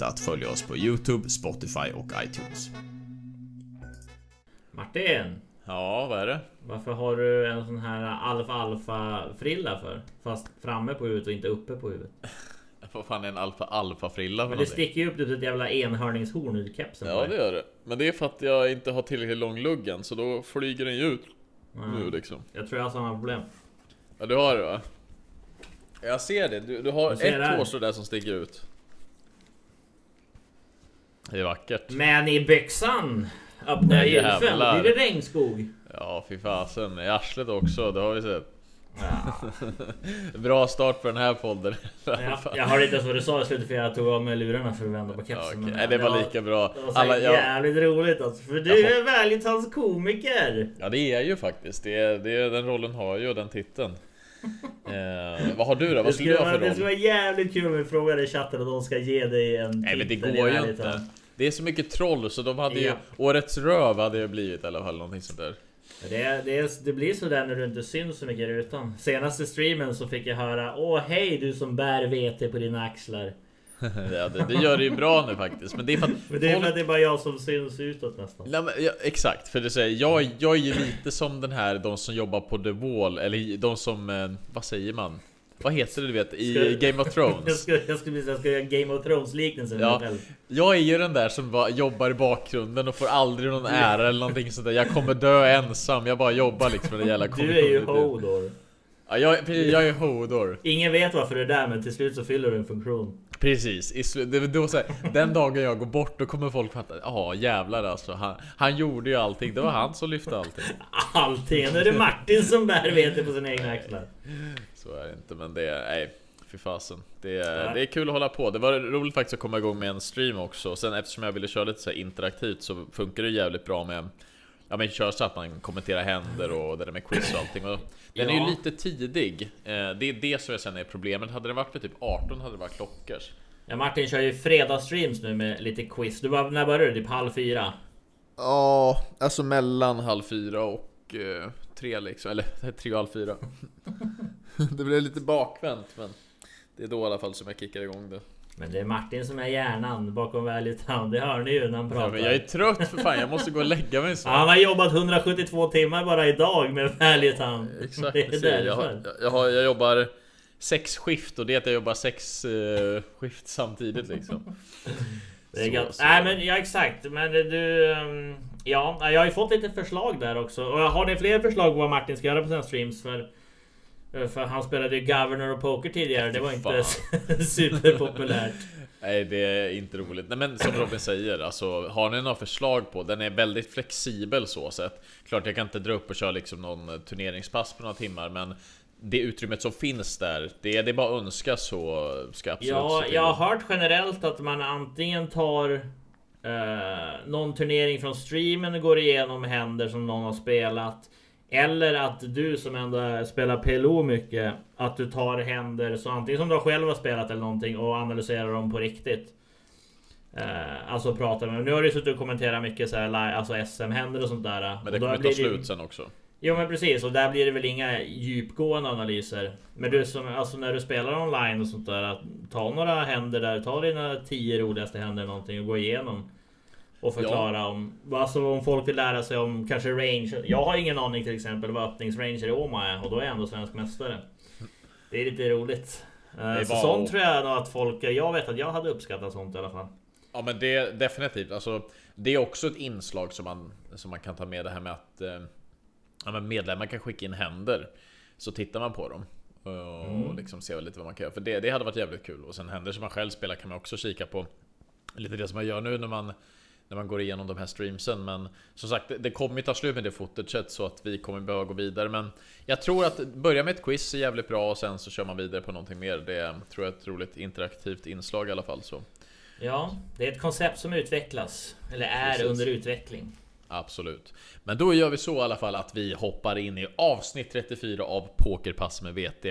Inte att följa oss på Youtube, Spotify och iTunes. Martin! Ja, vad är det? Varför har du en sån här alfa alfa frilla för? Fast framme på huvudet och inte uppe på huvudet. Vad fan är en alfa alfa frilla för Men det någonting? sticker ju upp typ ett jävla enhörningshorn ur kepsen Ja, det gör det. Men det är för att jag inte har tillräckligt lång luggen, så då flyger den ju ut nu liksom. Jag tror jag har samma problem. Ja, du har det va? Jag ser det. Du, du har här. ett hårstrå där som sticker ut. Det är vackert. Men i byxan! Öppna jävlar. blir det regnskog? Ja, fy fasen. I arslet också, det har vi sett. Ja. Bra start på den här podden. Jag, jag hörde inte ens vad du sa i slutet för jag tog av mig lurarna för att vända på Ja, kepsen. men Nej, det var lika bra. Det var Alla, ja, jävligt roligt alltså, för du Jaha. är Världshands komiker! ja, det är ju faktiskt. Det är, det är, den rollen har jag ju, den titeln. Eh, vad har du då? Vad skulle du ha för det skulle roll? vara jävligt kul om vi frågar i chatten och de ska ge dig en Nej men det titel går ju inte. Det är så mycket troll så de hade ju... Ja. Årets röv hade ju blivit i alla fall någonting sånt där. Det, det, det blir sådär när du inte syns så mycket i rutan. Senaste streamen så fick jag höra Åh hej du som bär vete på dina axlar. Ja, det, det gör det ju bra nu faktiskt. Men det är för att... Men det är för att det är bara jag som syns utåt nästan. Nej, men, ja, exakt, för det säger jag, jag är ju lite som den här, de som jobbar på The Wall, eller de som, eh, vad säger man? Vad heter det du vet, i Ska- Game of Jag Thrones? skulle, jag skulle, jag skulle göra Game of Thrones liknelsen med Ja. Jag är ju den där som bara jobbar i bakgrunden och får aldrig någon ära eller någonting sånt där. Jag kommer dö ensam, jag bara jobbar liksom med det jävla Du är ju. Hodor. Ja, jag, jag är Hodor. Ingen vet varför du är där men till slut så fyller du en funktion. Precis, det, då så här, den dagen jag går bort då kommer folk fatta Ja jävlar alltså, han, han gjorde ju allting, det var han som lyfte allting. Allting. Nu är det Martin som bär vete på sina egna axlar. Så är det inte men det är, nej Fy fasen. Det är, det är kul att hålla på, det var roligt faktiskt att komma igång med en stream också. Sen eftersom jag ville köra lite så interaktivt så funkar det jävligt bra med Ja men kör så att man kommenterar händer och det där med quiz och allting och Den är Ja. ju lite tidig eh, Det är det som jag känner är problemet Hade det varit för typ 18 hade det varit klockors Ja, Martin kör ju fredagsstreams nu med lite quiz. Du var, när började du? Typ halv fyra? Ja, alltså mellan halv fyra och eh, tre liksom, eller tre och halv fyra. det blev lite bakvänt men det är då i alla fall som jag kickar igång det. Men det är Martin som är hjärnan bakom Valley Town. Det hör ni ju när han Ja, pratar. men jag är trött för fan, jag måste gå och lägga mig snart. Han har jobbat 172 timmar bara idag med Valley Town. Exakt, Det är jag, jag, har, jag, har, jag jobbar sex skift och det är att jag jobbar sex eh, skift samtidigt liksom. Det är Så- så- Nej men ja exakt. Men du... ehm, Ja, jag har ju fått lite förslag där också. Och har ni fler förslag på vad Martin ska göra på sina streams? För, för han spelade ju Governor och Poker tidigare. Det var inte superpopulärt. Nej det är inte roligt. Nej men som Robin säger, alltså har ni några förslag på? Den är väldigt flexibel så sett. Klart jag kan inte dra upp och köra liksom någon eh, turneringspass på några timmar men det utrymmet som finns där, det, det är bara att önska så ska absolut Ja, jag har hört generellt att man antingen tar eh, någon turnering från streamen och går igenom händer som någon har spelat. Eller att du som ändå spelar PLO mycket, att du tar händer så antingen som du själv har spelat eller någonting och analyserar dem på riktigt. Eh, alltså pratar med Nu har du suttit och kommenterat mycket så här, alltså SM-händer och sånt där. Men det kommer ta det- slut sen också. Jo men precis, och där blir det väl inga djupgående analyser. Men du som, alltså när du spelar online och sånt där, att ta några händer där, ta dina tio roligaste händer eller någonting och gå igenom. Och förklara om, alltså om folk vill lära sig om kanske range. Jag har ingen aning till exempel vad öppningsranger i Oma är och då är jag ändå svensk mästare. Det är lite roligt. Eh, är Så bara sånt tror jag nog att folk, jag vet att jag hade uppskattat sånt i alla fall. Ja men det definitivt, alltså Det är också ett inslag som man, som man kan ta med det här med att eh, ja, men Medlemmar kan skicka in händer Så tittar man på dem Och Mm. liksom ser lite vad man kan göra För det, det hade varit jävligt kul Och sen händer som man själv spelar kan man också kika på Lite det som man gör nu när man När man går igenom de här streamsen Men som sagt det, det kommer ju ta slut med det footaget Så att vi kommer behöva gå vidare Men Jag tror att börja med ett quiz är jävligt bra Och sen så kör man vidare på någonting mer Det tror jag är ett roligt interaktivt inslag i alla fall så Ja, det är ett koncept som utvecklas. Eller är Precis. under utveckling. Absolut. Men då gör vi så i alla fall att vi hoppar in i avsnitt 34 av Pokerpass med VT.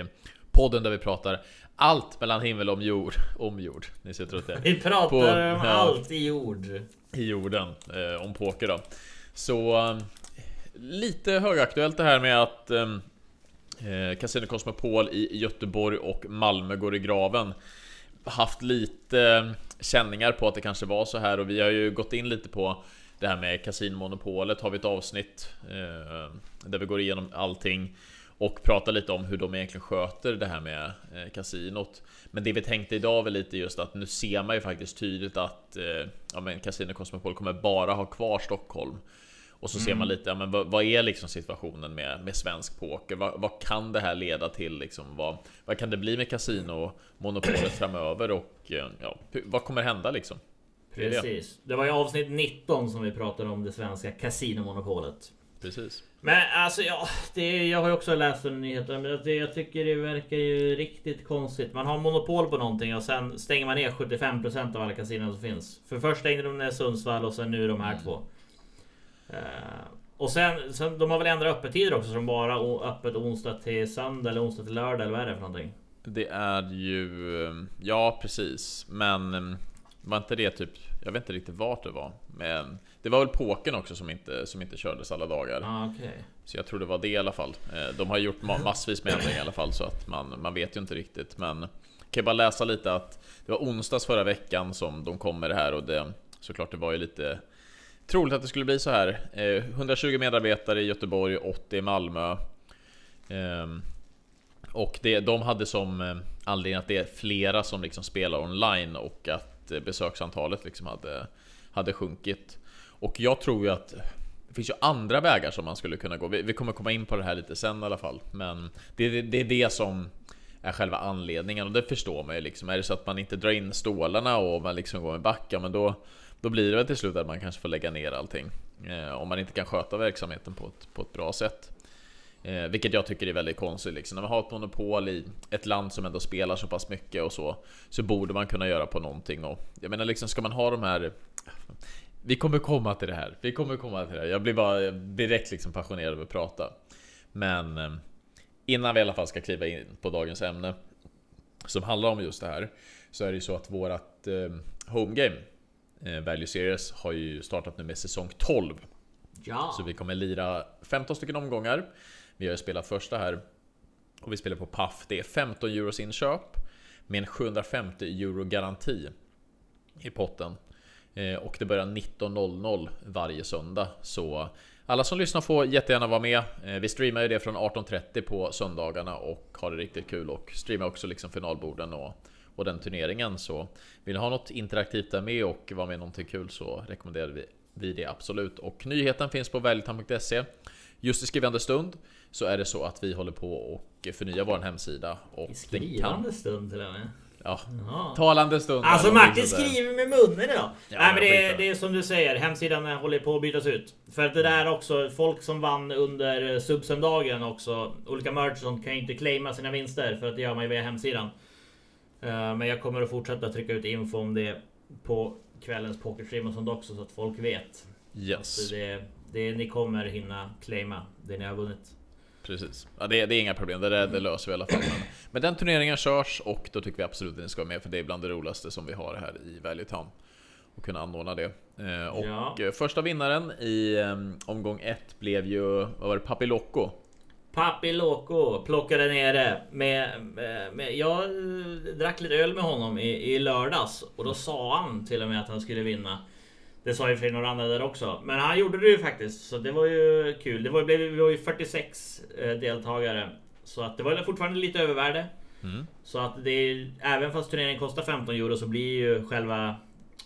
Podden där vi pratar allt mellan himmel och jord. Om jord. Ni ser trött Vi pratar På- om ja. allt i jord. I jorden. Eh, om poker då. Så eh, lite högaktuellt det här med att eh, eh, Casino Cosmopol i Göteborg och Malmö går i graven. haft lite eh, känningar på att det kanske var så här och vi har ju gått in lite på det här med kasinmonopolet har vi ett avsnitt eh, där vi går igenom allting och pratar lite om hur de egentligen sköter det här med eh, kasinot. Men det vi tänkte idag var lite just att nu ser man ju faktiskt tydligt att eh, ja, men Casino Cosmopol kommer bara ha kvar Stockholm. Och så mm. ser man mm. lite, ja, men vad, vad, är liksom situationen med, med svensk poker? Vad, vad kan det här leda till? Liksom? Vad, vad kan det bli med kasinomonopolet framöver? Och eh, ja, vad kommer hända liksom? Precis. Det var i avsnitt 19 som vi pratade om det svenska kasinomonopolet. Precis. Men alltså ja, det, jag har ju också läst den nyheten. Men det, jag tycker det verkar ju riktigt konstigt. Man har monopol på någonting och sen stänger man ner 75% av alla kasinon som finns. För först stängde de ner Sundsvall och sen nu de här mm. två. Uh, och sen, sen, de har väl ändrat öppettider också som bara öppet onsdag till söndag eller onsdag till lördag eller vad är det för någonting? Det är ju... Ja precis, men var inte det typ... Jag vet inte riktigt vart det var. Men det var väl påken också som inte, som inte kördes alla dagar. Ah, okay. Så jag tror det var det i alla fall. Eh, de har gjort massvis med ändringar i alla fall så att man, man vet ju inte riktigt. Men kan jag bara läsa lite att det var onsdags förra veckan som de kom med det här och det såklart det var ju lite troligt att det skulle bli så här. 120 eh, medarbetare i Göteborg, 80 i Malmö. Ehm, och det, de hade som eh, anledning att det är flera som liksom spelar online och att Eh, besöksantalet liksom hade, hade sjunkit. Och jag tror ju att det finns ju andra vägar som man skulle kunna gå. Vi, vi kommer komma in på det här lite sen i alla fall. Men det, det, det är det som är själva anledningen och det förstår man ju liksom. Är det så att man inte drar in stålarna och man liksom går med backa, men då, då blir det väl till slut att man kanske får lägga ner allting. Eh, om man inte kan sköta verksamheten på ett, på ett bra sätt. Eh, vilket jag tycker är väldigt konstigt liksom. När man har ett monopol i ett land som ändå spelar så pass mycket och så Så borde man kunna göra på någonting och Jag menar liksom ska man ha de här vi kommer komma till det här. Vi kommer komma till det här. Jag blir bara direkt liksom passionerad över att prata. Men eh, innan vi i alla fall ska kliva in på dagens ämne som handlar om just det här så är det ju så att vårat eh, home game eh, Value Series har ju startat nu med säsong 12. Ja. Så vi kommer lira 15 stycken omgångar. Vi har ju spelat första här och vi spelar på Paf. Det är 15 euros inköp med en 750 euro garanti i potten. Eh, och det börjar 19.00 varje söndag. Så alla som lyssnar får jättegärna vara med. Eh, vi streamar ju det från 18.30 på söndagarna och har det riktigt kul och streamar också liksom finalborden och, och den turneringen. Så vill ni ha något interaktivt där med och vara med någonting kul så rekommenderar vi, vi det absolut. Och nyheten finns på välgtan.se. Just i skrivande stund så är det så att vi håller på och förnya vår hemsida. Och I skrivande kan... stund till och med? Ja. Jaha. Talande stund. Alltså Martin skriver med munnen idag. Ja, Nej men det är, det är som du säger, hemsidan håller på att bytas ut. För att det där också, folk som vann under subsöndagen också, olika merchants kan ju inte claima sina vinster för att det gör man ju via hemsidan. Uh, men jag kommer att fortsätta trycka ut info om det på kvällens pokerstream och sånt också så att folk vet. Yes. Det, det, ni kommer hinna claima det ni har vunnit. Precis. Ja, det, det, är inga problem, det, det löser vi i alla fall. Men, men den turneringen körs och då tycker vi absolut att ni ska vara med för det är bland det roligaste som vi har här i Value Town. Och kunna anordna det. Eh, och ja. Eh, första vinnaren i eh, omgång 1 blev ju, vad var det, Papi Loco. Papi Loco plockade ner det med, med, med, Jag drack lite öl med honom i, i lördags och då sa han till och med att han skulle vinna. Det sa ju för några andra där också. Men han gjorde det ju faktiskt. Så det var ju kul. Det var, det var ju 46 eh, deltagare. Så att det var fortfarande lite övervärde. Mm. Så att det är, även fast turneringen kostar 15 euro så blir ju själva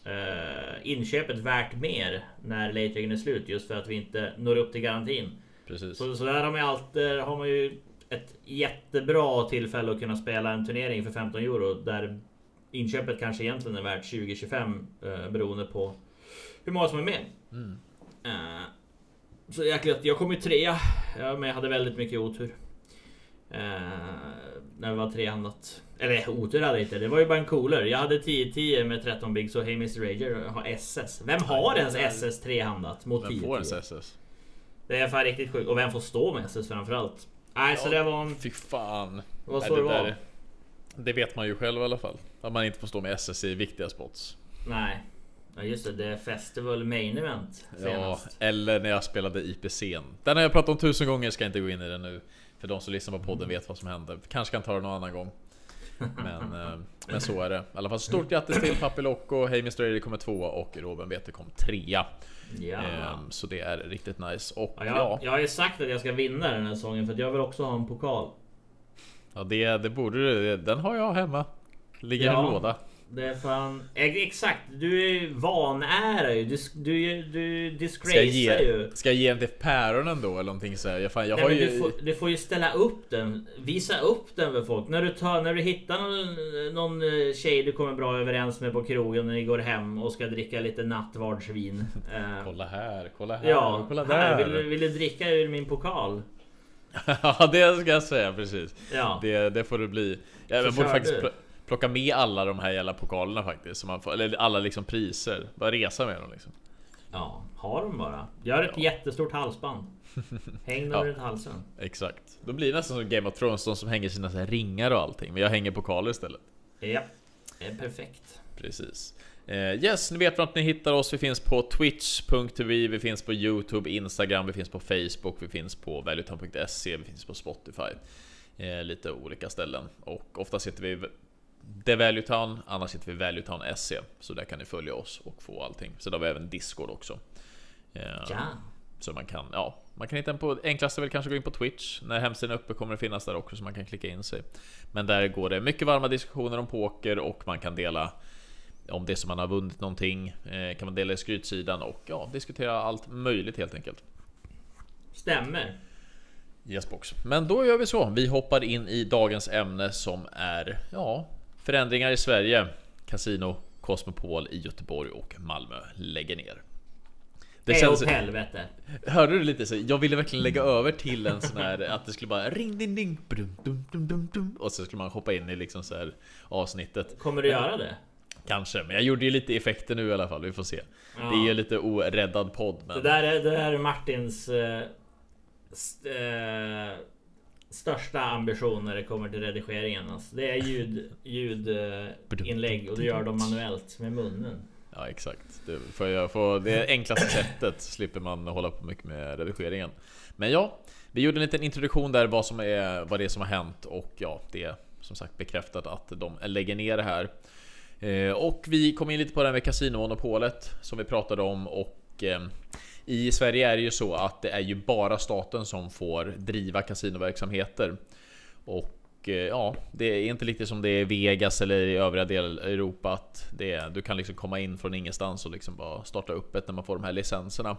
eh, inköpet värt mer när late är slut. Just för att vi inte når upp till garantin. Precis. Så, så där har man ju alltid, har man ju ett jättebra tillfälle att kunna spela en turnering för 15 euro. Där inköpet kanske egentligen är värt 20-25 eh, beroende på hur många som är med. Mm. Uh, så jäkligt, jag kom ju trea, ja, men jag hade väldigt mycket otur. Uh, när det var trehandat. Eller otur hade jag inte, det var ju bara en cooler. Jag hade 10-10 med 13 bigs och Hey Mr Rager har SS. Vem har ens SS trehandat mot 10-10? Vem får ens SS? Det är fan riktigt sjukt. Och vem får stå med SS framförallt? Nej, så det var en... Fy fan. Det var så det var. det vet man ju själv i alla fall. Att man inte får stå med SS i viktiga spots. Nej, Ja just det, det är Festival Main Event senast. Ja, eller när jag spelade IPCn. Den har jag pratat om tusen gånger, ska inte gå in i den nu. För de som lyssnar på podden vet vad som hände. Kanske kan ta det någon annan gång. Men, eh, men så är det. I alla fall stort grattis till Papi Loco, Hey Mr. Eddie kommer tvåa och Robin Wete kom trea. Ja. Ehm, Så det är riktigt nice. Och Ja, jag, ja, jag har ju sagt att jag ska vinna den här säsongen för jag vill också ha en pokal. ja det, det borde du. Den har jag hemma. Ligger i en låda. Det är fan... Exakt, du är ju. Du, du, du Ska disgracear ge, ju. ska jag ge den till päronen då eller någonting så här? Jag, fan, jag Nej, har ju... du, får, du får ju ställa upp den. Visa upp den för folk. När du, tar, när du hittar någon, någon eh, tjej du kommer bra överens med på krogen när ni går hem och ska dricka lite nattvardsvin. Eh, Kolla här, kolla här, ja, kolla här, där. vill, du- vill du dricka ur min pokal? Ja det ska jag säga precis. Ja. Det, det får det bli. Jag jag borde faktiskt du. Pl- plocka med alla de här jävla pokalerna faktiskt. Så man får, eller alla liksom priser. Bara resa med dem liksom. Ja, ha dem bara. Gör ett Ja. jättestort halsband. Häng dem Ja. runt halsen. Exakt. Då blir det nästan som Game of Thrones, de som hänger sina ringar och allting. Men jag hänger pokaler istället. Ja, det är perfekt. Precis. Eh, yes, ni vet vart ni hittar oss. Vi finns på twitch.tv, vi finns på Youtube, Instagram, vi finns på Facebook, vi finns på valuetown.se, vi finns på Spotify. Eh, lite olika ställen. Och ofta sitter vi The Valuetown, annars sitter vi Valuetown SE. Så där kan ni följa oss och få allting. Så där har vi även Discord också. Eh, Ja. Så man kan, ja, man kan hitta den på, enklast är väl kanske gå in på Twitch. När hemsidan är uppe kommer det finnas där också så man kan klicka in sig. Men där går det mycket varma diskussioner om poker och man kan dela om det som man har vunnit någonting. Eh, kan man dela i skrytsidan och ja, diskutera allt möjligt helt enkelt. Stämmer. Yes box. Men då gör vi så. Vi hoppar in i dagens ämne som är ja, förändringar i Sverige. Casino Cosmopol i Göteborg och Malmö lägger ner. Det känns, åt helvete. Hörde du lite så? Jag ville verkligen lägga över till en sån här att det skulle bara ring ding ding brum, dum, dum, dum, dum, och så skulle man hoppa in i liksom så här avsnittet. Kommer du göra det? Kanske, men jag gjorde ju lite effekter nu i alla fall. Vi får se. Ja. Det är ju lite oräddad podd, men Det där är, det där är Martins eh, st, eh, största ambition när det kommer till redigeringen. Alltså, det är ljud, ljudinlägg och det gör de manuellt med munnen. ja, exakt. Det, får jag får, det enklaste sättet slipper man hålla på mycket med redigeringen. Men ja, vi gjorde en liten introduktion där vad som är vad det är som har hänt och ja, det är som sagt bekräftat att de lägger ner det här. Eh, Och vi kom in lite på det här med kasinomonopolet som vi pratade om och eh, i Sverige är det ju så att det är ju bara staten som får driva kasinoverksamheter. Och eh, ja, det är inte riktigt som det är i Vegas eller i övriga delar av Europa att det är, du kan liksom komma in från ingenstans och liksom bara starta upp ett när man får de här licenserna.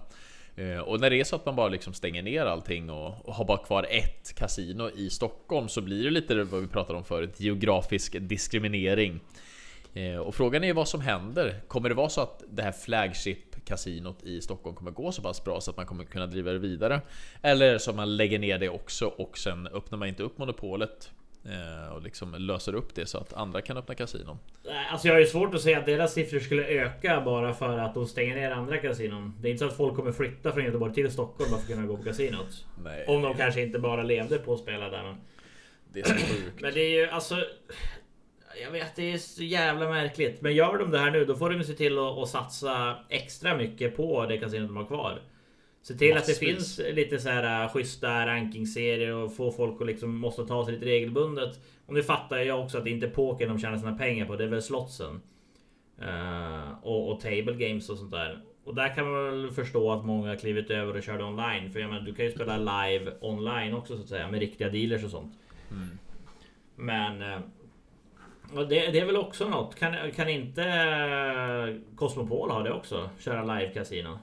Eh, och när det är så att man bara liksom stänger ner allting och, och har bara kvar ett kasino i Stockholm så blir det lite vad vi pratade om förut, geografisk diskriminering. Eh, och frågan är vad som händer. Kommer det vara så att det här flagship kasinot i Stockholm kommer gå så pass bra så att man kommer kunna driva det vidare? Eller så man lägger ner det också och sen öppnar man inte upp monopolet eh, och liksom löser upp det så att andra kan öppna kasinon. Alltså jag har ju svårt att säga att deras siffror skulle öka bara för att de stänger ner andra kasinon. Det är inte så att folk kommer flytta från Göteborg till Stockholm bara för att kunna gå på kasinot. Nej, Om de kanske inte bara levde på att spela där. Men, det är så sjukt. men det är ju alltså... Jag vet, det är så jävla märkligt. Men gör de det här nu, då får de se till att, att satsa extra mycket på det kasinot de har kvar. Se till att det Massvis. finns lite så här äh, schyssta rankingserier och få folk att liksom måste ta sig lite regelbundet. Och nu fattar jag också att det inte är poker de tjänar sina pengar på, det är väl slotsen. Eh, och, och table games och sånt där. Och där kan man väl förstå att många har klivit över och körde online. För jag menar, du kan ju spela live online också så att säga med riktiga dealers och sånt. Men eh, och det, det är väl också något. Kan, kan inte eh, Cosmopol ha det också? Köra live kasino?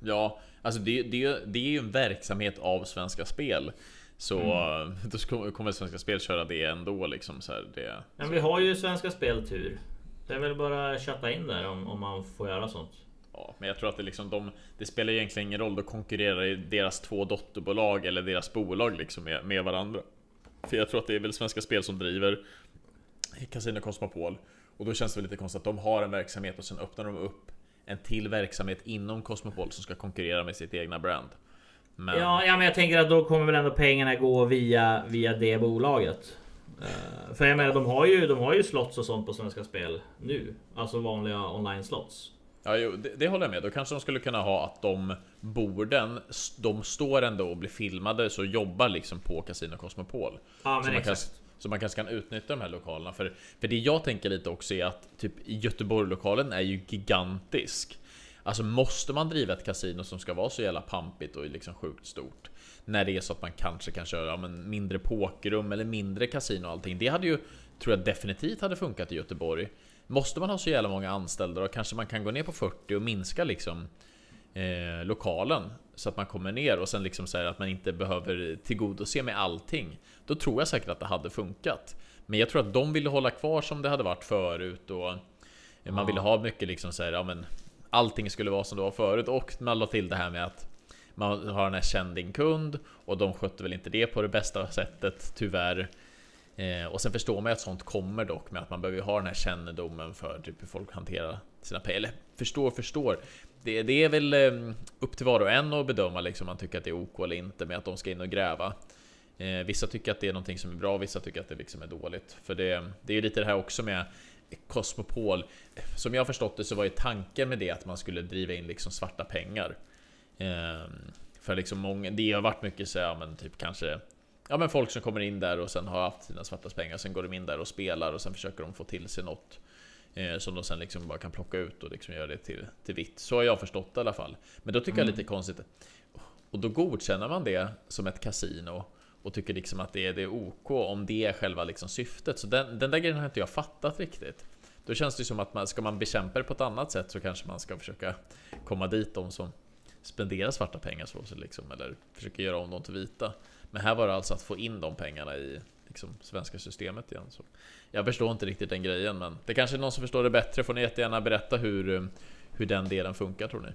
Ja, alltså det, det, det är ju en verksamhet av Svenska Spel. Så Mm. då kommer Svenska Spel köra det ändå liksom så här, det, Men vi har ju Svenska Spel tur. Det är väl bara att chatta in där om, om man får göra sånt. Ja, men jag tror att det liksom de, Det spelar egentligen ingen roll, då konkurrerar i deras två dotterbolag eller deras bolag liksom med, med varandra. För jag tror att det är väl Svenska Spel som driver Casino Cosmopol. Och då känns det lite konstigt att de har en verksamhet och sen öppnar de upp en till verksamhet inom Cosmopol som ska konkurrera med sitt egna brand. Men Ja, ja, men jag tänker att då kommer väl ändå pengarna gå via, via det bolaget. Eh, för jag menar, de har, ju, de har ju slots och sånt på Svenska Spel nu. Alltså vanliga online slots. Ja, jo, det, det håller jag med. Då kanske de skulle kunna ha att de borden, de står ändå och blir filmade så jobbar liksom på Casino Cosmopol. Ja, så, men kan, exakt. Så man kanske kan utnyttja de här lokalerna. För, för det jag tänker lite också är att typ Göteborg-lokalen är ju gigantisk. Alltså måste man driva ett kasino som ska vara så jävla pampigt och liksom sjukt stort? När det är så att man kanske kan köra ja, men mindre pokerrum eller mindre kasino och allting. Det hade ju, tror jag definitivt hade funkat i Göteborg. Måste man ha så jävla många anställda då kanske man kan gå ner på 40 och minska liksom eh, lokalen så att man kommer ner och sen liksom säger att man inte behöver tillgodose med allting. Då tror jag säkert att det hade funkat. Men jag tror att de ville hålla kvar som det hade varit förut och man ja. ville ha mycket liksom så här, ja men allting skulle vara som det var förut och man la till det här med att man har den här kändingkund och de skötte väl inte det på det bästa sättet tyvärr. Eh, och sen förstår man ju att sånt kommer dock med att man behöver ha den här kännedomen för typ hur folk hanterar sina pengar. Eller förstår, förstår. Det, det är väl eh, upp till var och en att bedöma liksom man tycker att det är OK eller inte med att de ska in och gräva. Eh, vissa tycker att det är någonting som är bra, vissa tycker att det liksom är dåligt. För det, det är ju lite det här också med Cosmopol. Som jag förstått det så var ju tanken med det att man skulle driva in liksom svarta pengar. Eh, för liksom många, det har varit mycket så ja, men typ kanske Ja men folk som kommer in där och sen har haft sina svarta pengar, sen går de in där och spelar och sen försöker de få till sig något eh, som de sen liksom bara kan plocka ut och liksom göra det till, till vitt. Så har jag förstått det i alla fall. Men då tycker mm. jag lite konstigt. Och då godkänner man det som ett kasino och tycker liksom att det är, det är OK om det är själva liksom syftet. Så den, den där grejen har inte jag fattat riktigt. Då känns det som att man, ska man bekämpa det på ett annat sätt så kanske man ska försöka komma dit de som spenderar svarta pengar så, liksom, eller försöka göra om dem till vita. Men här var det alltså att få in de pengarna i liksom, svenska systemet igen. Så jag förstår inte riktigt den grejen, men det kanske är någon som förstår det bättre. Får ni jättegärna berätta hur, hur den delen funkar tror ni?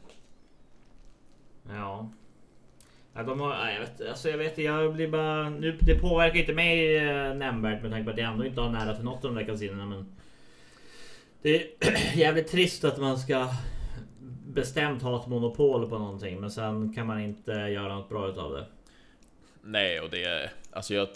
Ja, Ja, de har, jag vet, alltså jag vet, jag blir bara... Nu, det påverkar inte mig eh, nämnvärt med tanke på att jag ändå inte har nära till något av de där kasinerna. Men det är jävligt trist att man ska bestämt ha ett monopol på någonting. Men sen kan man inte göra något bra utav det. Nej, och det är... Alltså jag...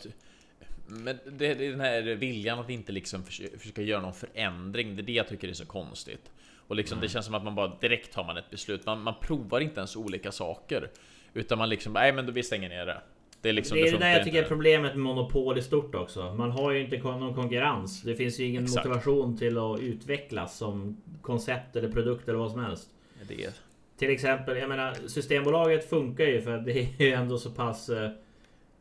Men det, det är den här viljan att inte liksom försöka, göra någon förändring. Det är det jag tycker är så konstigt. Och liksom mm. det känns som att man bara direkt tar man ett beslut. Man, man provar inte ens olika saker. Utan man liksom, nej men då vi stänger ner det. Det är, liksom, det, är det, det där jag tycker är problemet med monopol i stort också. Man har ju inte någon konkurrens. Det finns ju ingen Exakt. motivation till att utvecklas som koncept eller produkt eller vad som helst. Det. Till exempel, jag menar Systembolaget funkar ju för det är ju ändå så pass eh,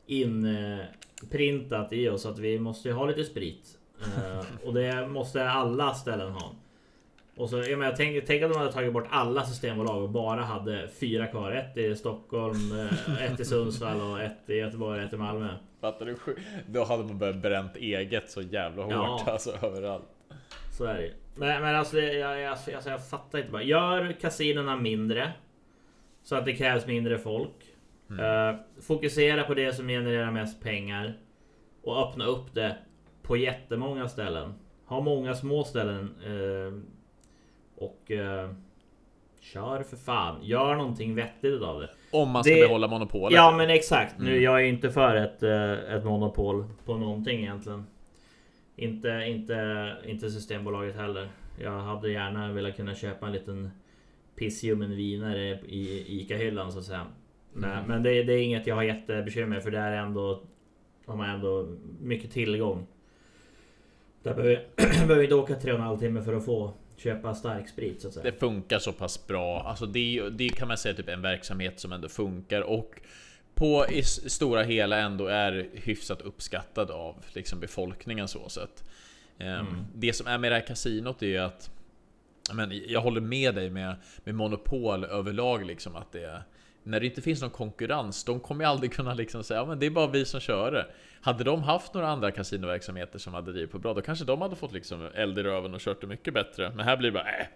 inprintat i oss att vi måste ha lite sprit. Eh, och det måste alla ställen ha. Och så, jag, menar, tänk, tänk att de hade tagit bort alla systembolag och bara hade fyra kvar. Ett i Stockholm, eh, ett i Sundsvall och ett i Göteborg, ett i Malmö. Fattar du? Då hade man börjat bränt eget så jävla hårt ja. alltså överallt. Så är det Men, men alltså, jag, jag, alltså, jag fattar inte bara. Gör kasinorna mindre. Så att det krävs mindre folk. Mm. Uh, fokusera på det som genererar mest pengar. Och öppna upp det på jättemånga ställen. Ha många små ställen. Uh, och uh, Kör för fan. Gör någonting vettigt av det. Om man ska det... behålla monopolet. Ja men exakt. Mm. Nu jag är inte för ett, ett monopol på någonting egentligen. Inte, inte, inte Systembolaget heller. Jag hade gärna velat kunna köpa en liten pissljummen vinare i ICA-hyllan så att säga. Men, mm. men det, det, är inget jag har jättebekymmer för där är ändå har man ändå mycket tillgång. Där behöver, behöver inte åka tre och en halv timme för att få köpa stark sprit så att säga. Det funkar så pass bra. Alltså det, det kan man säga typ en verksamhet som ändå funkar och på i stora hela ändå är hyfsat uppskattad av liksom befolkningen så sett. Ehm, mm. Det som är med det här kasinot är ju att men jag håller med dig med, med monopol överlag liksom att det när det inte finns någon konkurrens, de kommer ju aldrig kunna liksom säga men det är bara vi som kör det. Hade de haft några andra kasinoverksamheter som hade drivit på bra, då kanske de hade fått liksom eld i röven och kört det mycket bättre. Men här blir det bara äh,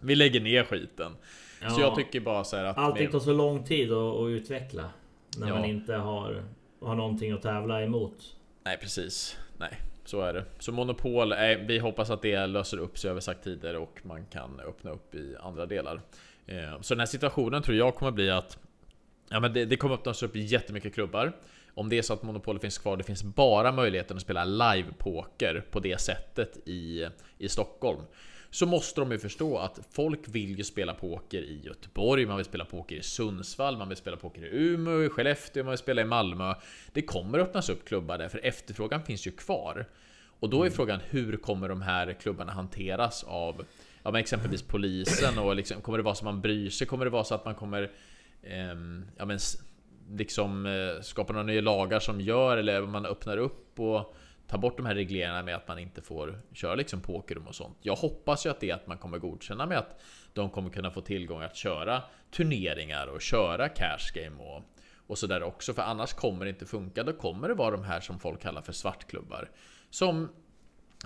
vi lägger ner skiten. Ja, så jag tycker bara så att... Allting med... tar så lång tid att, utveckla. När ja. man inte har, har någonting att tävla emot. Nej precis. Nej, så är det. Så monopol, eh, vi hoppas att det löser upp sig över sagt tider och man kan öppna upp i andra delar. Eh, så den här situationen tror jag kommer bli att ja, men det, det kommer öppnas upp jättemycket klubbar. Om det är så att monopolet finns kvar, det finns bara möjligheten att spela live-poker på det sättet i, i Stockholm. Så måste de ju förstå att folk vill ju spela poker i Göteborg, man vill spela poker i Sundsvall, man vill spela poker i Umeå, i Skellefteå, man vill spela i Malmö. Det kommer öppnas upp klubbar där, för efterfrågan finns ju kvar. Och då är frågan hur kommer de här klubbarna hanteras av ja, men exempelvis polisen och liksom, kommer det vara så att man bryr sig? Kommer det vara så att man kommer eh, ja, men, liksom eh, skapa några nya lagar som gör eller man öppnar upp och tar bort de här regleringarna med att man inte får köra liksom pokerrum och sånt. Jag hoppas ju att det är att man kommer godkänna med att de kommer kunna få tillgång att köra turneringar och köra cash game och, och sådär också. För annars kommer det inte funka. Då kommer det vara de här som folk kallar för svartklubbar. Som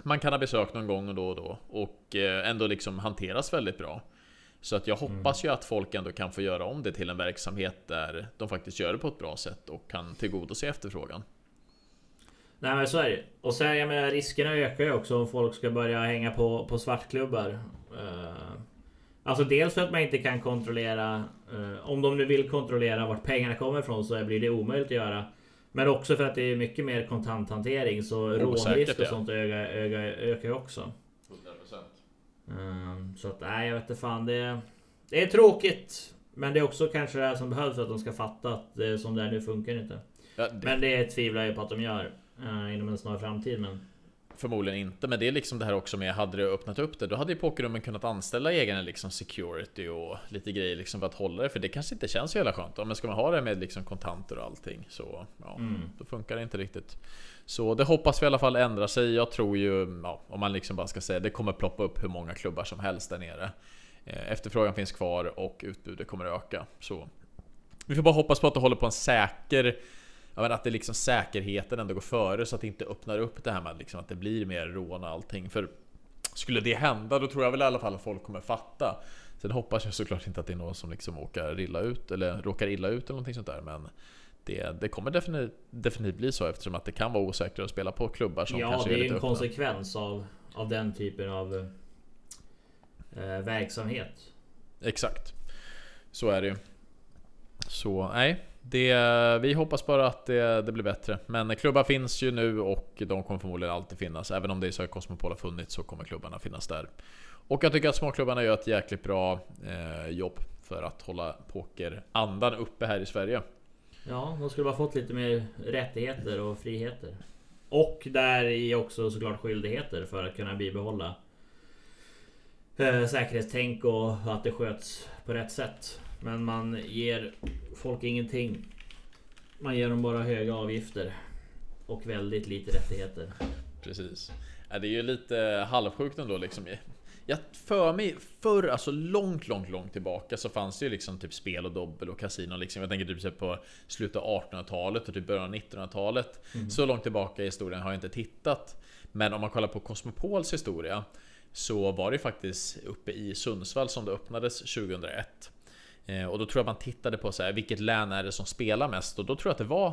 man kan ha besökt någon gång och då och då och eh, ändå liksom hanteras väldigt bra. Så att jag hoppas mm. ju att folk ändå kan få göra om det till en verksamhet där de faktiskt gör det på ett bra sätt och kan tillgodose efterfrågan. Nej men så är det Och sen jag menar riskerna ökar ju också om folk ska börja hänga på, på svartklubbar. Uh, alltså dels för att man inte kan kontrollera uh, Om de nu vill kontrollera vart pengarna kommer ifrån så blir det omöjligt att göra. Men också för att det är mycket mer kontanthantering så rånrisk och sånt ökar, ökar, ökar ju också. 100%. Um, så att nej, jag vet inte fan. Det, det är tråkigt. Men det är också kanske det som behövs för att de ska fatta att det som det är nu funkar inte. Ja, det... Men det tvivlar jag på att de gör uh, inom en snar framtid. Men... Förmodligen inte, men det är liksom det här också med hade det öppnat upp det, då hade ju pokerrummen kunnat anställa egna liksom security och lite grejer liksom för att hålla det, för det kanske inte känns så jävla skönt. Men ska man ha det med liksom kontanter och allting så ja, mm. då funkar det inte riktigt. Så det hoppas vi i alla fall ändra sig. Jag tror ju, ja, om man liksom bara ska säga, det kommer ploppa upp hur många klubbar som helst där nere. Eh, efterfrågan finns kvar och utbudet kommer att öka. Så vi får bara hoppas på att det håller på en säker Ja, men att det liksom säkerheten ändå går före så att det inte öppnar upp det här med liksom att det blir mer rån och allting. För skulle det hända då tror jag väl i alla fall att folk kommer fatta. Sen hoppas jag såklart inte att det är någon som liksom åker illa ut eller råkar illa ut eller någonting sånt där. Men det, det kommer definitivt, definitivt bli så eftersom att det kan vara osäkrare att spela på klubbar som ja, kanske är Ja, det är en konsekvens av, av den typen av eh, verksamhet. Exakt. Så är det ju. Så nej, det, vi hoppas bara att det, det, blir bättre. Men klubbar finns ju nu och de kommer förmodligen alltid finnas. Även om det är så att Cosmopol har funnits så kommer klubbarna finnas där. Och jag tycker att småklubbarna gör ett jäkligt bra eh, jobb för att hålla pokerandan uppe här i Sverige. Ja, de skulle bara fått lite mer rättigheter och friheter. Och där i också såklart skyldigheter för att kunna bibehålla eh, säkerhetstänk och att det sköts på rätt sätt. Men man ger folk ingenting. Man ger dem bara höga avgifter. Och väldigt lite rättigheter. Precis. Ja, det är ju lite halvsjukt ändå liksom. Jag för mig förr, alltså långt, långt, långt tillbaka så fanns det ju liksom typ spel och dobbel och kasino liksom. Jag tänker typ på slutet av 1800-talet och typ början av 1900-talet. Mm. Så långt tillbaka i historien har jag inte tittat. Men om man kollar på Cosmopols historia så var det faktiskt uppe i Sundsvall som det öppnades 2001. Eh, och då tror jag man tittade på så här, vilket län är det som spelar mest? Och då tror jag att det var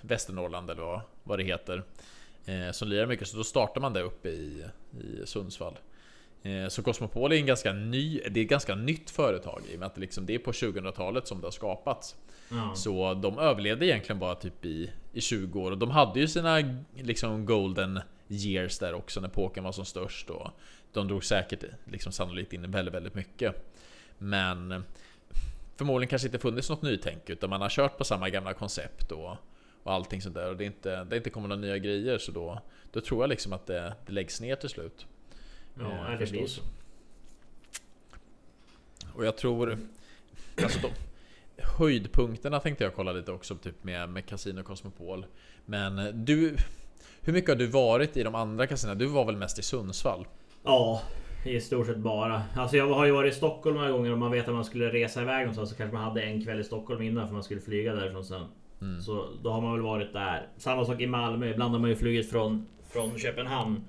Västernorrland eller vad, det heter. Eh, som lirar mycket, så då startar man det uppe i, i Sundsvall. Eh, så Cosmopol är en ganska ny, det är ett ganska nytt företag i och med att det, liksom, det är på 2000-talet som det har skapats. Mm. Så de överlevde egentligen bara typ i, i 20 år och de hade ju sina liksom golden years där också när pokern var som störst och de drog säkert liksom sannolikt in väldigt, väldigt mycket. Men förmodligen kanske inte funnits något nytänk utan man har kört på samma gamla koncept och, och allting sånt där och det inte, det inte kommer några nya grejer så då, då tror jag liksom att det, det läggs ner till slut. Ja, eh, det blir så. Och jag tror... Alltså de, höjdpunkterna tänkte jag kolla lite också typ med, med Casino Cosmopol. Men du... Hur mycket har du varit i de andra kasinona? Du var väl mest i Sundsvall? Ja, i stort sett bara. Alltså jag har ju varit i Stockholm några gånger och man vet att man skulle resa iväg någonstans så kanske man hade en kväll i Stockholm innan för man skulle flyga därifrån sen. Mm. Så då har man väl varit där. Samma sak i Malmö. Ibland har man ju flugit från, från Köpenhamn.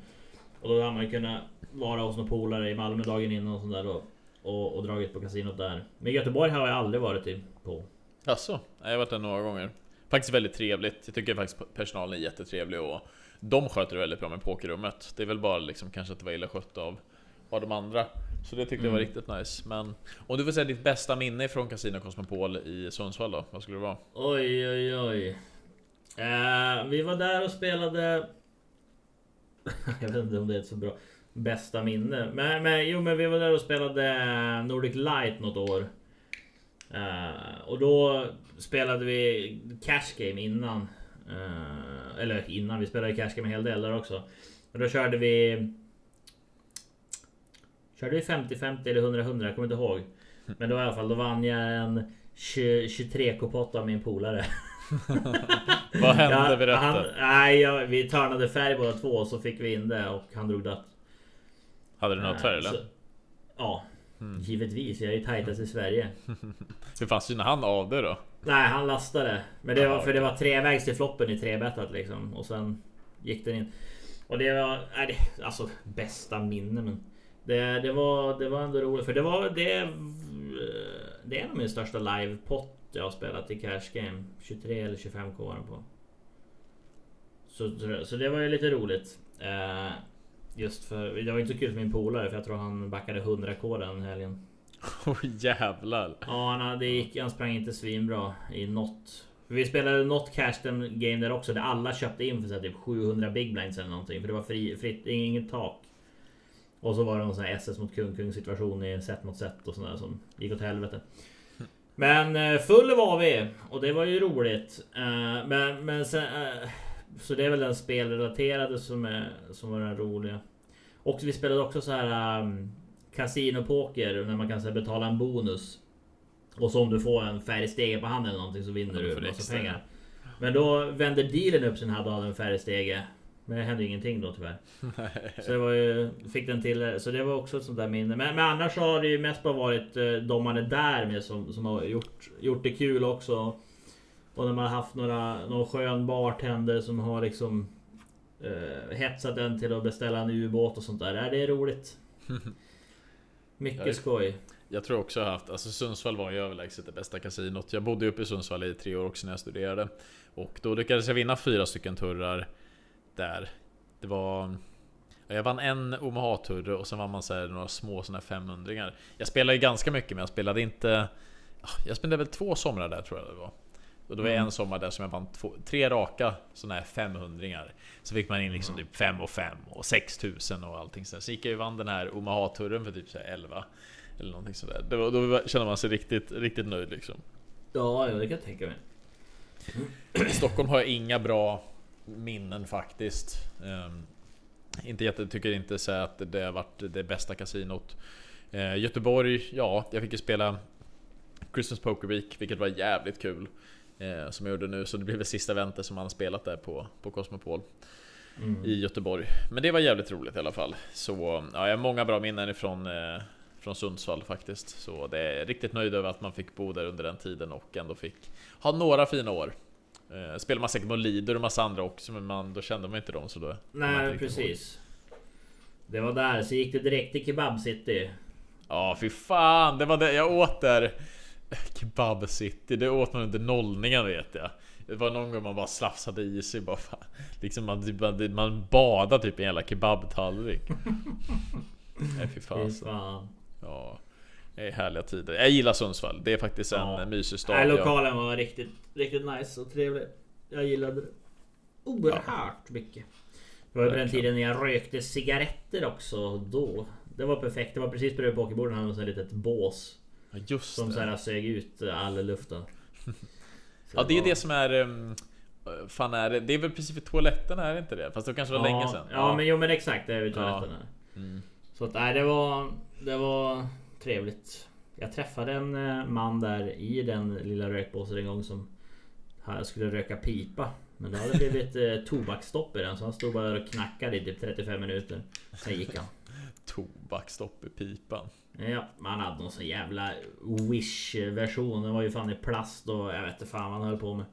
Och då har man ju kunnat vara hos några polare i Malmö dagen innan och sådär och, och, och dragit på kasinot där. Men Göteborg har jag aldrig varit i, på. Alltså, jag har varit där några gånger. Faktiskt väldigt trevligt. Jag tycker faktiskt personalen är jättetrevlig och de sköter det väldigt bra med pokerrummet. Det är väl bara liksom kanske att det var illa skött av av de andra. Så det tyckte mm. jag var mm. riktigt nice. Men om du får säga ditt bästa minne från Casino Cosmopol i Sundsvall då? Vad skulle det vara? Oj oj oj. Uh, vi var där och spelade... jag vet inte om det är så bra. bästa minne. Men, men jo, men vi var där och spelade Nordic Light något år. Uh, och då spelade vi Cash Game innan. Uh, eller innan, vi spelade Cash Game en hel del där också. Och då körde vi... Körde vi 50-50 eller 100-100, jag kommer inte ihåg. Men då i alla fall, då vann jag en 23 kopott av min polare. Vad hände? Ja, Berätta. Han, nej, ja, vi törnade färg båda två och så fick vi in det och han drog dött. Hade du något färg eller? Så, ja, mm. givetvis. Jag är ju tajtast i Sverige. Hur fan synade han av det då? Nej, han lastade. Men det var för det var trevägs till floppen i trebettat liksom. Och sen gick den in. Och det var... Nej, det, alltså bästa minne men... Det, det, var, det var ändå roligt. För det var... Det, det är nog min största livepott jag har spelat i Cash Game. 23 eller 25k var den på. Så, så det var ju lite roligt. Eh, just för det var inte så kul för min polare för jag tror han backade 100k den helgen. Oh, jävlar! Ja, han, det gick, han sprang inte svinbra i något. Vi spelade något cash game där också där alla köpte in för så typ 700 big blinds eller någonting. För det var fri, fritt, inget tak. Och så var det någon sån här SS mot kung kung situation i set mot set och sådär som gick åt helvete. Men eh, full var vi och det var ju roligt. Eh, men, men sen, eh, så det är väl den spelrelaterade som, är, som var den roliga. Och vi spelade också så här um, Casinopoker när man kan så här, betala en bonus. Och så om du får en färdig stege på handen eller någonting så vinner du en massa pengar. Men då vände dealen upp sin hade av en färdig stege. Men det hände ingenting då tyvärr. så det var ju, fick den till Så det var också ett sånt där minne. Men, men annars har det ju mest bara varit eh, de man är där med som, som har gjort, gjort det kul också. Och när man har haft några, någon skön bartender som har liksom eh, hetsat en till att beställa en ubåt och sånt där. Ja, det är roligt. Mycket jag, skoj. Jag tror också jag haft, alltså Sundsvall var ju överlägset det bästa kasinot. Jag bodde uppe i Sundsvall i tre år också när jag studerade. Och då lyckades jag vinna fyra stycken turrar där. Det var... Jag vann en Omaha-turre och sen vann man så här några små såna här 500 Jag spelade ju ganska mycket men jag spelade inte... Jag spelade väl två somrar där tror jag det var. Och det var mm. en sommar där som jag vann två, tre raka sådana här 500 Så fick man in liksom mm. typ 5 och 5 och 6000 och allting sådär. Så gick jag ju vann den här Omaha-turen för typ så 11 Eller någonting sådär. Då, då kände man sig riktigt, riktigt nöjd liksom. Ja, det kan jag tänka mig. I Stockholm har jag inga bra minnen faktiskt. Um, inte jätte, tycker inte så att det har varit det bästa kasinot. Uh, Göteborg, ja, jag fick ju spela Christmas Poker Week, vilket var jävligt kul. Eh, som jag gjorde nu, så det blev det sista eventet som han spelat där på, på Cosmopol. Mm. I Göteborg. Men det var jävligt roligt i alla fall. Så ja, jag har många bra minnen ifrån eh, från Sundsvall faktiskt. Så det är riktigt nöjd över att man fick bo där under den tiden och ändå fick ha några fina år. Eh, spelade man säkert med Lider och massa andra också, men man, då kände man inte dem så då. Nej, precis. Det var där, så gick det direkt till Kebab City. Ja, fy fan, det var det jag åt där. Kebab City, det åt man under nollningen vet jag. Det var någon gång man bara slafsade i sig bara fan. Liksom man, man, man badade typ i en jävla kebabtallrik. Nej fy fan. fan. Ja. Det är härliga tider. Jag gillar Sundsvall. Det är faktiskt en ja. mysig stad. Nej, lokalen var riktigt, riktigt nice och trevlig. Jag gillade det. Oerhört ja. mycket. Det var på den tiden när jag rökte cigaretter också då. Det var perfekt. Det var precis bredvid pokerborden. Han hade ett litet bås. Just som så här sög ut all luften. ja det är det som är... Um, fan är det? Det är väl precis vid toaletten är det inte det? Fast det kanske var ja, länge sedan. Ja, ja men jo men exakt det är vid toaletten. Ja. Mm. Så att nej det var... Det var trevligt. Jag träffade en eh, man där i den lilla rökbåsen en gång som skulle röka pipa. Men det hade blivit eh, tobaksstopp i den så han stod bara och knackade i typ 35 minuter. Sen gick han. Tobaksstopp i pipan. Ja, man hade någon sån jävla Wish version. Den var ju fan i plast och jag vet inte fan vad han höll på med.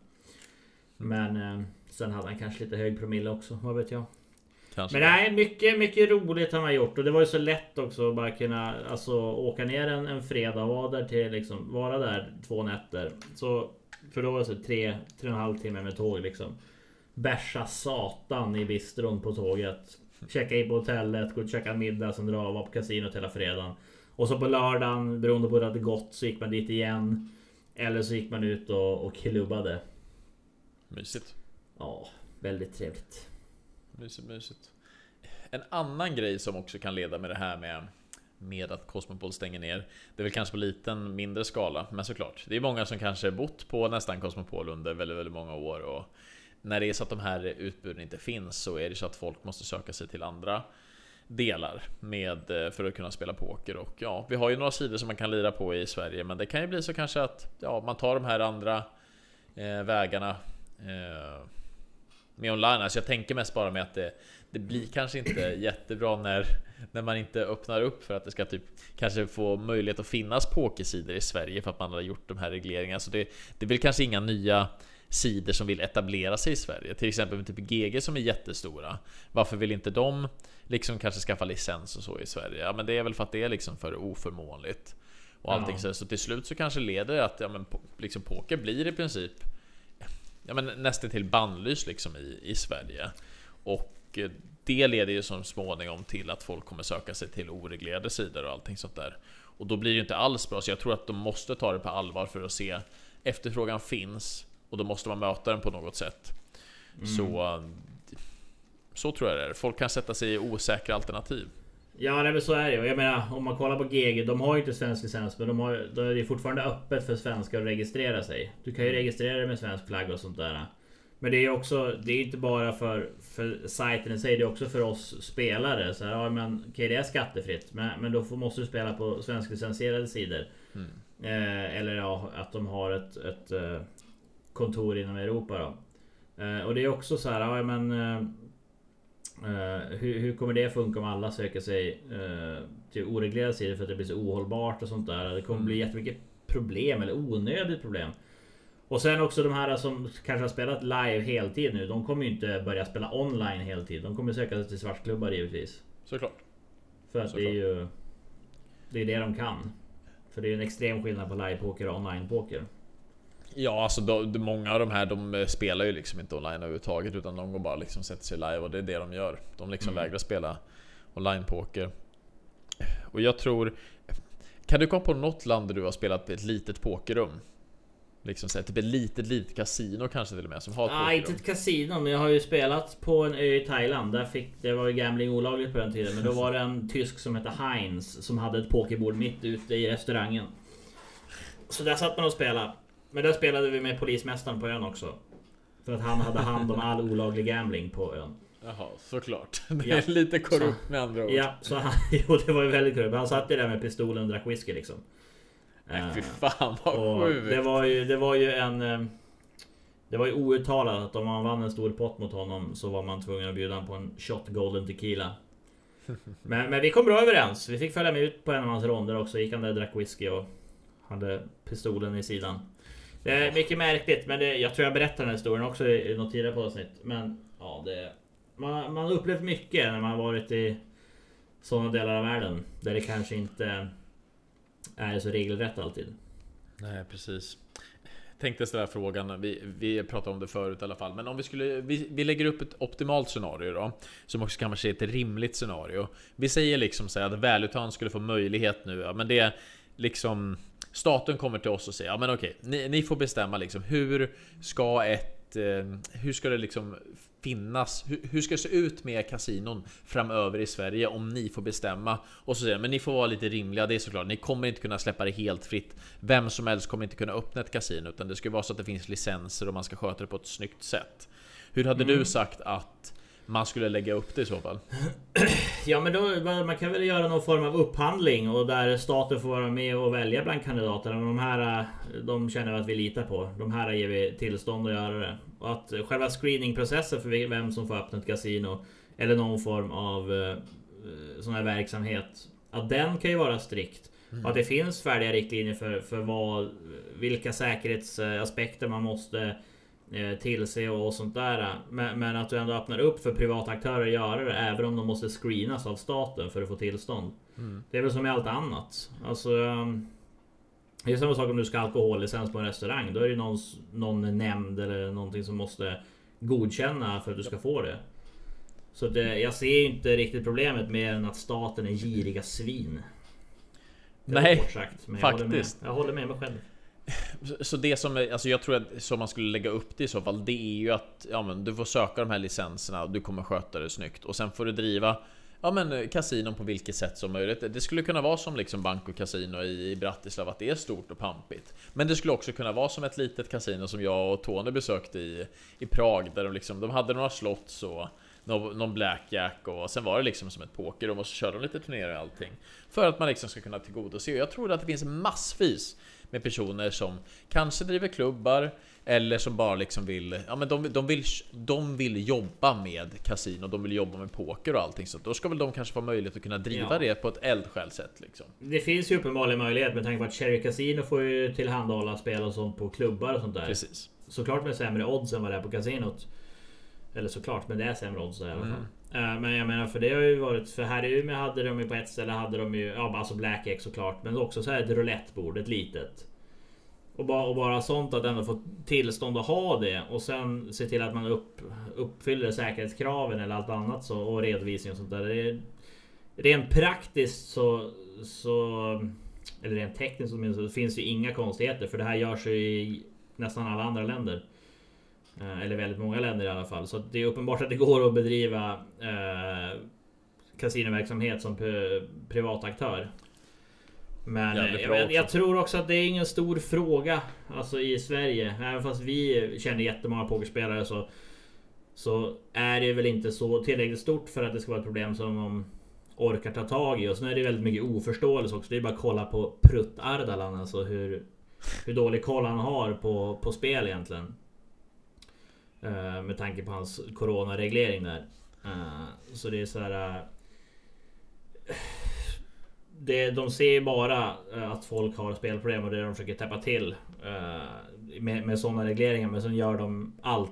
Men eh, sen hade han kanske lite hög promille också, vad vet jag. Kanske. Men nej, mycket, mycket roligt han har gjort och det var ju så lätt också att bara kunna alltså, åka ner en, en fredag och vara där till liksom vara där två nätter. Så för då var det så tre, tre och en halv timme med tåg liksom. Bärsa satan i bistron på tåget. Checka in på hotellet, gå och käka middag, sen dra och vara på kasinot hela fredagen. Och så på lördagen, beroende på hur det hade gått, så gick man dit igen. Eller så gick man ut och, och klubbade. Mysigt. Ja, väldigt trevligt. Mysigt, mysigt. En annan grej som också kan leda med det här med med att Cosmopol stänger ner. Det är väl kanske på liten mindre skala, men såklart. Det är många som kanske bott på nästan Cosmopol under väldigt, väldigt många år och när det är så att de här utbuden inte finns så är det så att folk måste söka sig till andra delar med för att kunna spela poker och ja, vi har ju några sidor som man kan lira på i Sverige, men det kan ju bli så kanske att ja, man tar de här andra eh, vägarna eh, med online. Alltså jag tänker mest bara med att det, det blir kanske inte jättebra när, när man inte öppnar upp för att det ska typ kanske få möjlighet att finnas pokersidor i Sverige för att man har gjort de här regleringarna. Så det, det är väl kanske inga nya sidor som vill etablera sig i Sverige. Till exempel med typ GG som är jättestora. Varför vill inte de liksom kanske skaffa licens och så i Sverige? Ja, men det är väl för att det är liksom för oförmånligt och allting ja. så. Så till slut så kanske leder det att ja, men liksom poker blir i princip ja, men nästan till bannlys liksom i, i Sverige. Och eh, det leder ju som småningom till att folk kommer söka sig till oreglerade sidor och allting sånt där. Och då blir det inte alls bra, så jag tror att de måste ta det på allvar för att se efterfrågan finns och då måste man möta den på något sätt. Mm. Så så tror jag det är. Folk kan sätta sig i osäkra alternativ. Ja, nej, men så är det Jag menar, om man kollar på GG, de har ju inte svensk licens, men de har, då är det fortfarande öppet för svenskar att registrera sig. Du kan ju registrera dig med svensk flagg och sånt där. Men det är också, det är inte bara för, för sajten i sig, det är också för oss spelare. Så här, ja, men, okay, det är skattefritt, men, men då får, måste du spela på svensklicensierade sidor. Mm. Eh, eller ja, att de har ett, ett eh, kontor inom Europa då. Eh, och det är också så här, ja men eh, Uh, hur, hur, kommer det funka om alla söker sig uh, till oreglerade sidor för att det blir så ohållbart och sånt där? Det kommer mm. bli jättemycket problem eller onödigt problem. Och sen också de här som kanske har spelat live heltid nu. De kommer ju inte börja spela online heltid. De kommer söka sig till svartklubbar givetvis. Såklart. För att Såklart. det är ju... Det är det de kan. För det är en extrem skillnad på livepoker och online-poker. Ja, alltså då, många av de här de eh, spelar ju liksom inte online överhuvudtaget utan de går bara liksom sätter sig live och det är det de gör. De liksom mm. vägrar spela online-poker. Och jag tror... Kan du komma på något land där du har spelat ett litet pokerrum? Liksom så typ ett litet, litet kasino kanske till och med som har ett Nej, inte ett kasino men jag har ju spelat på en ö i Thailand. Där fick, det var ju gambling olagligt på den tiden. Men då var det en tysk som hette Heinz som hade ett pokerbord mitt ute i restaurangen. Så där satt man och spelade. Men där spelade vi med polismästaren på ön också. För att han hade hand om all olaglig gambling på ön. Jaha, såklart. Det är ja, lite korrupt så, med andra ord. Ja, så han, jo, det var ju väldigt korrupt. Han satt ju där med pistolen och drack whisky liksom. Nej, fy fan vad sjukt. Det var ju, det var ju en... Eh, det var ju outtalat att om man vann en stor pott mot honom så var man tvungen att bjuda honom på en shot golden tequila. Men, men vi kom bra överens. Vi fick följa med ut på en av hans ronder också. Gick han där och drack whisky och hade pistolen i sidan. Det är mycket märkligt, men det, jag tror jag berättade den här historien också i något tidigare avsnitt. Men ja, det, man, man har upplevt mycket när man har varit i sådana delar av världen. Där det kanske inte är så regelrätt alltid. Nej, precis. Tänkte ställa frågan, vi, vi pratade om det förut i alla fall, men om vi skulle, vi, vi lägger upp ett optimalt scenario då, som också kanske är ett rimligt scenario. Vi säger liksom så här att Välutan skulle få möjlighet nu, ja, men det är liksom Staten kommer till oss och säger ja men okej, ni, ni får bestämma liksom hur ska ett eh, hur ska det liksom finnas? Hur, hur, ska det se ut med kasinon framöver i Sverige om ni får bestämma? Och så säger men ni får vara lite rimliga, det är såklart. Ni kommer inte kunna släppa det helt fritt. Vem som helst kommer inte kunna öppna ett kasino, utan det ska vara så att det finns licenser och man ska sköta det på ett snyggt sätt. Hur hade mm. du sagt att man skulle lägga upp det i så fall? Ja men då, man kan väl göra någon form av upphandling och där staten får vara med och välja bland kandidaterna. De här de känner vi att vi litar på. De här ger vi tillstånd att göra det. Och att själva screeningprocessen för vem som får öppna ett kasino eller någon form av eh, sån här verksamhet. Att den kan ju vara strikt. Mm. Och att det finns färdiga riktlinjer för, för vad, vilka säkerhetsaspekter man måste Eh, tillse och sånt där. Men, men, att du ändå öppnar upp för privata aktörer att göra det även om de måste screenas av staten för att få tillstånd. Mm. Det är väl som med allt annat. Alltså, ehm, det är samma sak om du ska ha alkohollicens på en restaurang. Då är det någon, någon nämnd eller någonting som måste godkänna för att du ska få det. Så det, jag ser inte riktigt problemet med än att staten är giriga svin. Nej, sagt, faktiskt. Jag håller, med, jag håller med mig själv. Så det som, alltså jag tror att som man skulle lägga upp det i så fall, det är ju att ja, men du får söka de här licenserna och du kommer sköta det snyggt och sen får du driva ja men kasinon på vilket sätt som möjligt. Det skulle kunna vara som liksom bank och kasino i Bratislava, att det är stort och pampigt. Men det skulle också kunna vara som ett litet kasino som jag och Tony besökte i, i Prag, där de liksom, de hade några slott och någon, någon blackjack och sen var det liksom som ett pokerrum och så körde de lite turneringar och allting. För att man liksom ska kunna tillgodose. Jag tror att det finns massvis med personer som kanske driver klubbar eller som bara liksom vill, ja men de, de, vill, de vill jobba med kasino, de vill jobba med poker och allting så då ska väl de kanske få möjlighet att kunna driva ja. det på ett eldsjälsätt liksom. Det finns ju uppenbarligen möjlighet med tanke på att Cherry Casino får ju tillhandahålla spel och sånt på klubbar och sånt där. Precis. Såklart med sämre odds än vad det är på kasinot. Eller såklart, men det är sämre odds där i alla fall. Mm. Eh, men jag menar för det har ju varit För här i Umeå hade de ju på ett ställe hade de ju Ja alltså Black såklart Men också så här ett roulettebord, ett litet och bara, och bara sånt att ändå få tillstånd att ha det och sen se till att man upp, uppfyller säkerhetskraven eller allt annat så, och redovisning och sånt där. Det är, rent praktiskt så, så eller rent tekniskt åtminstone. så finns det inga konstigheter för det här görs ju i nästan alla andra länder. Eh, eller väldigt många länder i alla fall. Så det är uppenbart att det går att bedriva eh, kasinoverksamhet som privat aktör. Men eh, jag, jag, tror också att det är ingen stor fråga Alltså i Sverige. Även fast vi känner jättemånga pokerspelare så Så är det väl inte så tillräckligt stort för att det ska vara ett problem som de Orkar ta tag i. Och sen är det väldigt mycket oförståelse också. Det är bara att kolla på Prutt Ardalan Alltså hur Hur dålig koll han har på, på spel egentligen Eh, med tanke på hans coronareglering där eh, Så det är så här eh, det, de ser ju bara att folk har spelproblem och det de försöker täppa till med, med sådana regleringar. Men sen gör de allt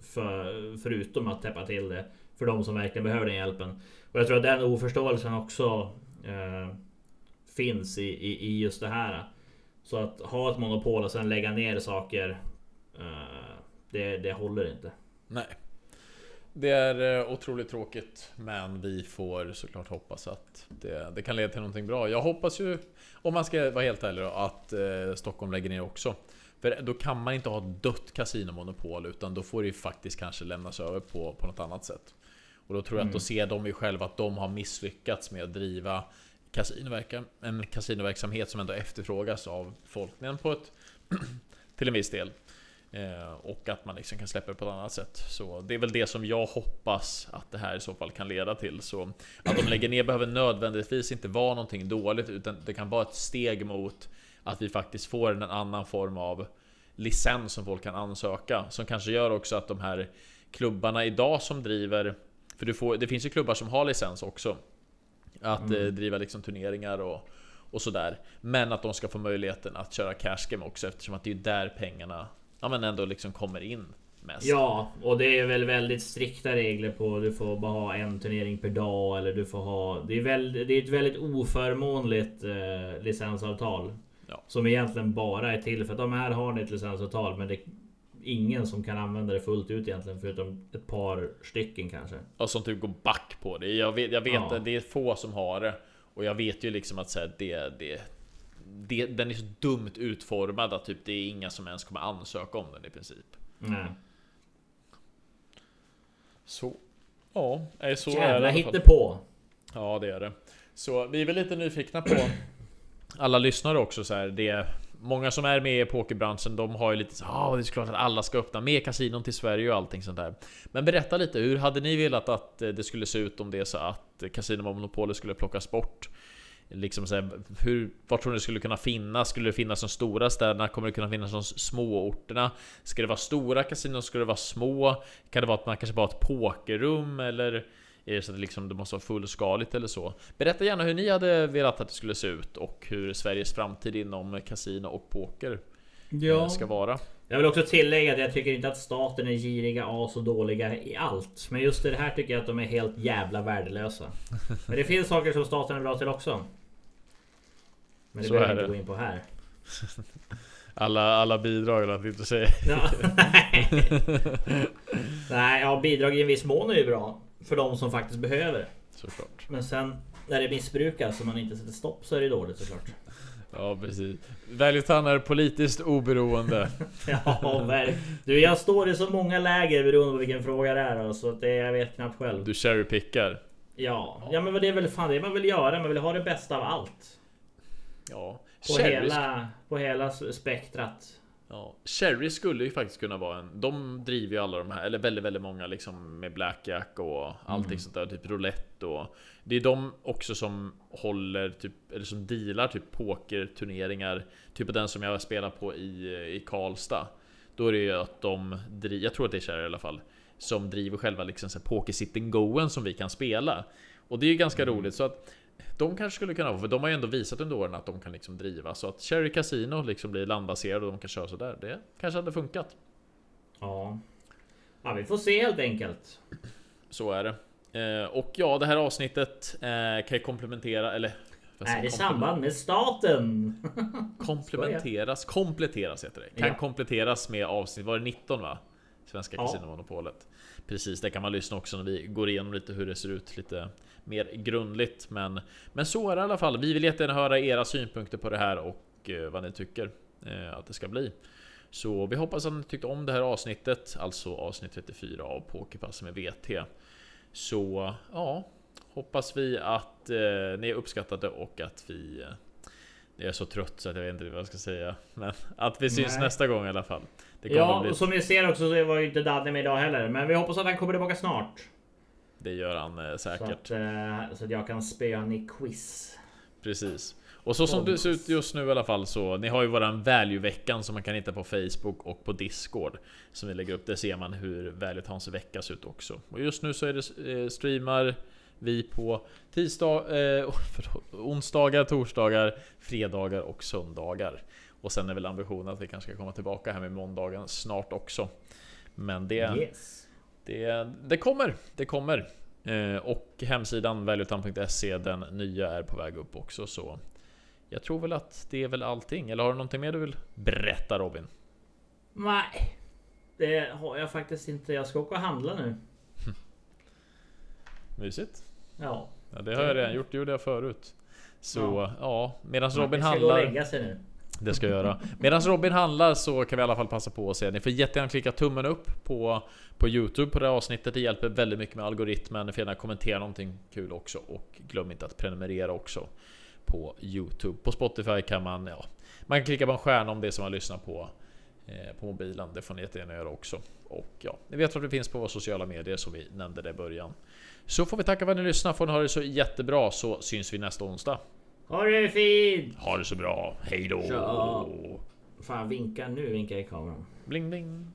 för, förutom att täppa till det för de som verkligen behöver den hjälpen. Och jag tror att den oförståelsen också eh, finns i, i, i, just det här. Så att ha ett monopol och sen lägga ner saker. eh, det, det håller inte. Nej. Det är eh, otroligt tråkigt, men vi får såklart hoppas att det, det, kan leda till någonting bra. Jag hoppas ju, om man ska vara helt ärlig då, att eh, Stockholm lägger ner också. För då kan man inte ha dött kasinomonopol, utan då får det ju faktiskt kanske lämnas över på, på något annat sätt. Och då tror jag mm. att då ser de ju själva att de har misslyckats med att driva en kasinoverksamhet som ändå efterfrågas av folkningen på ett till en viss del. Eh, och att man liksom kan släppa det på ett annat sätt. Så det är väl det som jag hoppas att det här i så fall kan leda till. Så att de lägger ner behöver nödvändigtvis inte vara någonting dåligt, utan det kan vara ett steg mot att vi faktiskt får en annan form av licens som folk kan ansöka. Som kanske gör också att de här klubbarna idag som driver För du får, det finns ju klubbar som har licens också Att mm. eh, driva liksom turneringar och, och sådär Men att de ska få möjligheten att köra cash game också eftersom att det är där pengarna ja, men ändå liksom kommer in mest. Ja, och det är väl väldigt strikta regler på du får bara ha en turnering per dag eller du får ha. Det är, väl, det är ett väldigt oförmånligt eh, licensavtal. Ja. Som egentligen bara är till för att de här har ni ett licensavtal men det ingen som kan använda det fullt ut egentligen förutom ett par stycken kanske. Och som typ går back på det. Jag vet, jag vet ja. att det är få som har det. Och jag vet ju liksom att så här, det, det, det, den är så dumt utformad att typ det är inga som ens kommer ansöka om den i princip. Nej. Så. Ja, är så Jävla är på. Ja, det är det. Så vi är väl lite nyfikna på alla lyssnare också så här. Det Många som är med i pokerbranschen, de har ju lite så ah, det är klart att alla ska öppna mer kasinon till Sverige och allting sånt där. Men berätta lite, hur hade ni velat att det skulle se ut om det är så att kasinomonopolet skulle plockas bort? Liksom så här, hur, var tror ni det skulle kunna finnas? Skulle det finnas de stora städerna? Kommer det kunna finnas de små orterna? Ska det vara stora kasinon? Ska det vara små? Kan det vara att man kanske bara har ett pokerrum? Eller är det så att det, liksom, det måste vara fullskaligt eller så? Berätta gärna hur ni hade velat att det skulle se ut och hur Sveriges framtid inom kasino och poker ja. Eh, ska vara. Jag vill också tillägga att jag tycker inte att staten är giriga, as och dåliga i allt. Men just det här tycker jag att de är helt jävla värdelösa. Men det finns saker som staten är bra till också. Men det behöver vi inte gå in på här. Alla, alla bidrag eller att inte säga. Ja, nej. nej, ja bidrag i en viss mån är ju bra. För de som faktiskt behöver. Såklart. Men sen när det missbrukas och man inte sätter stopp så är det dåligt såklart. Ja precis. Väljutan är politiskt oberoende. ja verkligen. Du jag står i så många läger beroende på vilken fråga det är. Så det, jag vet knappt själv. Du cherrypickar. Ja, ja men det är väl fan det man vill göra. Man vill ha det bästa av allt. Ja. På Cherry, hela, på hela spektrat. ja. Cherry skulle ju faktiskt kunna vara en... De driver ju alla de här, eller väldigt, väldigt många liksom med Blackjack och allting Mm. sånt där. Typ roulette och... Det är de också som håller typ, eller som dealar typ pokerturneringar. Typ den som jag spelar på i, i Karlstad. Då är det ju att de driver, jag tror att det är Cherry i alla fall. Som driver själva liksom så här poker sitting goen som vi kan spela. Och det är ju ganska Mm. roligt så att de kanske skulle kunna vara, för de har ju ändå visat under åren att de kan liksom driva så att Cherry Casino liksom blir landbaserad och de kan köra sådär. Det kanske hade funkat. Ja. Ja, vi får se helt enkelt. Så är det. Eh, och ja, det här avsnittet eh, kan ju komplementera eller Är i samband med staten. Komplementeras, kompletteras heter det. Kan Ja. kompletteras med avsnitt, var det 19 va? Svenska Ja. Casinomonopolet. Precis, det kan man lyssna också när vi går igenom lite hur det ser ut lite mer grundligt. Men, men så är det i alla fall. Vi vill jättegärna höra era synpunkter på det här och eh, vad ni tycker eh, att det ska bli. Så vi hoppas att ni tyckte om det här avsnittet, alltså avsnitt 34 av Pokerpass med VT. Så ja, hoppas vi att eh, ni uppskattat det och att vi eh, jag är så trött så att jag vet inte vad jag ska säga. Men att vi syns Nej. nästa gång i alla fall. Ja, bli... och som ni ser också så var ju inte Daddy med idag heller. Men vi hoppas att han kommer tillbaka snart. Det gör han eh, Så säkert. att, eh, så att jag kan spöa han i quiz. Precis. Och så som det ser ut just nu i alla fall så ni har ju våran value-veckan som man kan hitta på Facebook och på Discord. Som vi lägger upp. Där ser man hur value hans vecka ser ut också. Och just nu så är det eh, streamar vi på tisdag, eh, förlåt, onsdagar, torsdagar, fredagar och söndagar. Och sen är väl ambitionen att vi kanske ska komma tillbaka här med måndagen snart också. Men det, Yes. Det, det kommer, det kommer. Eh, och hemsidan valuetan.se, den nya är på väg upp också så jag tror väl att det är väl allting. Eller har du någonting mer du vill berätta Robin? Nej. Det har jag faktiskt inte. Jag ska åka och handla nu. Mysigt. Ja. Ja, det har jag redan gjort, det gjorde jag förut. Så ja, Ja. medan Robin Jag ska gå och handlar. lägga sig nu. Det ska jag göra. Medan Robin handlar så kan vi i alla fall passa på att säga Ni får jättegärna klicka tummen upp på, på Youtube på det här avsnittet. Det hjälper väldigt mycket med algoritmen. Ni får gärna kommentera någonting kul också. Och glöm inte att prenumerera också på Youtube. På Spotify kan man, ja, man kan klicka på en stjärna om det som man lyssnar på eh, på mobilen. Det får ni jättegärna göra också. Och ja, ni vet att det finns på våra sociala medier som vi nämnde det i början. Så får vi tacka för att ni lyssnar. Får ni ha det så jättebra så syns vi nästa onsdag. Ha det fint! Ha det så bra. Hej då! Ja. Fan vinkar nu, vinkar i kameran. Bling bling.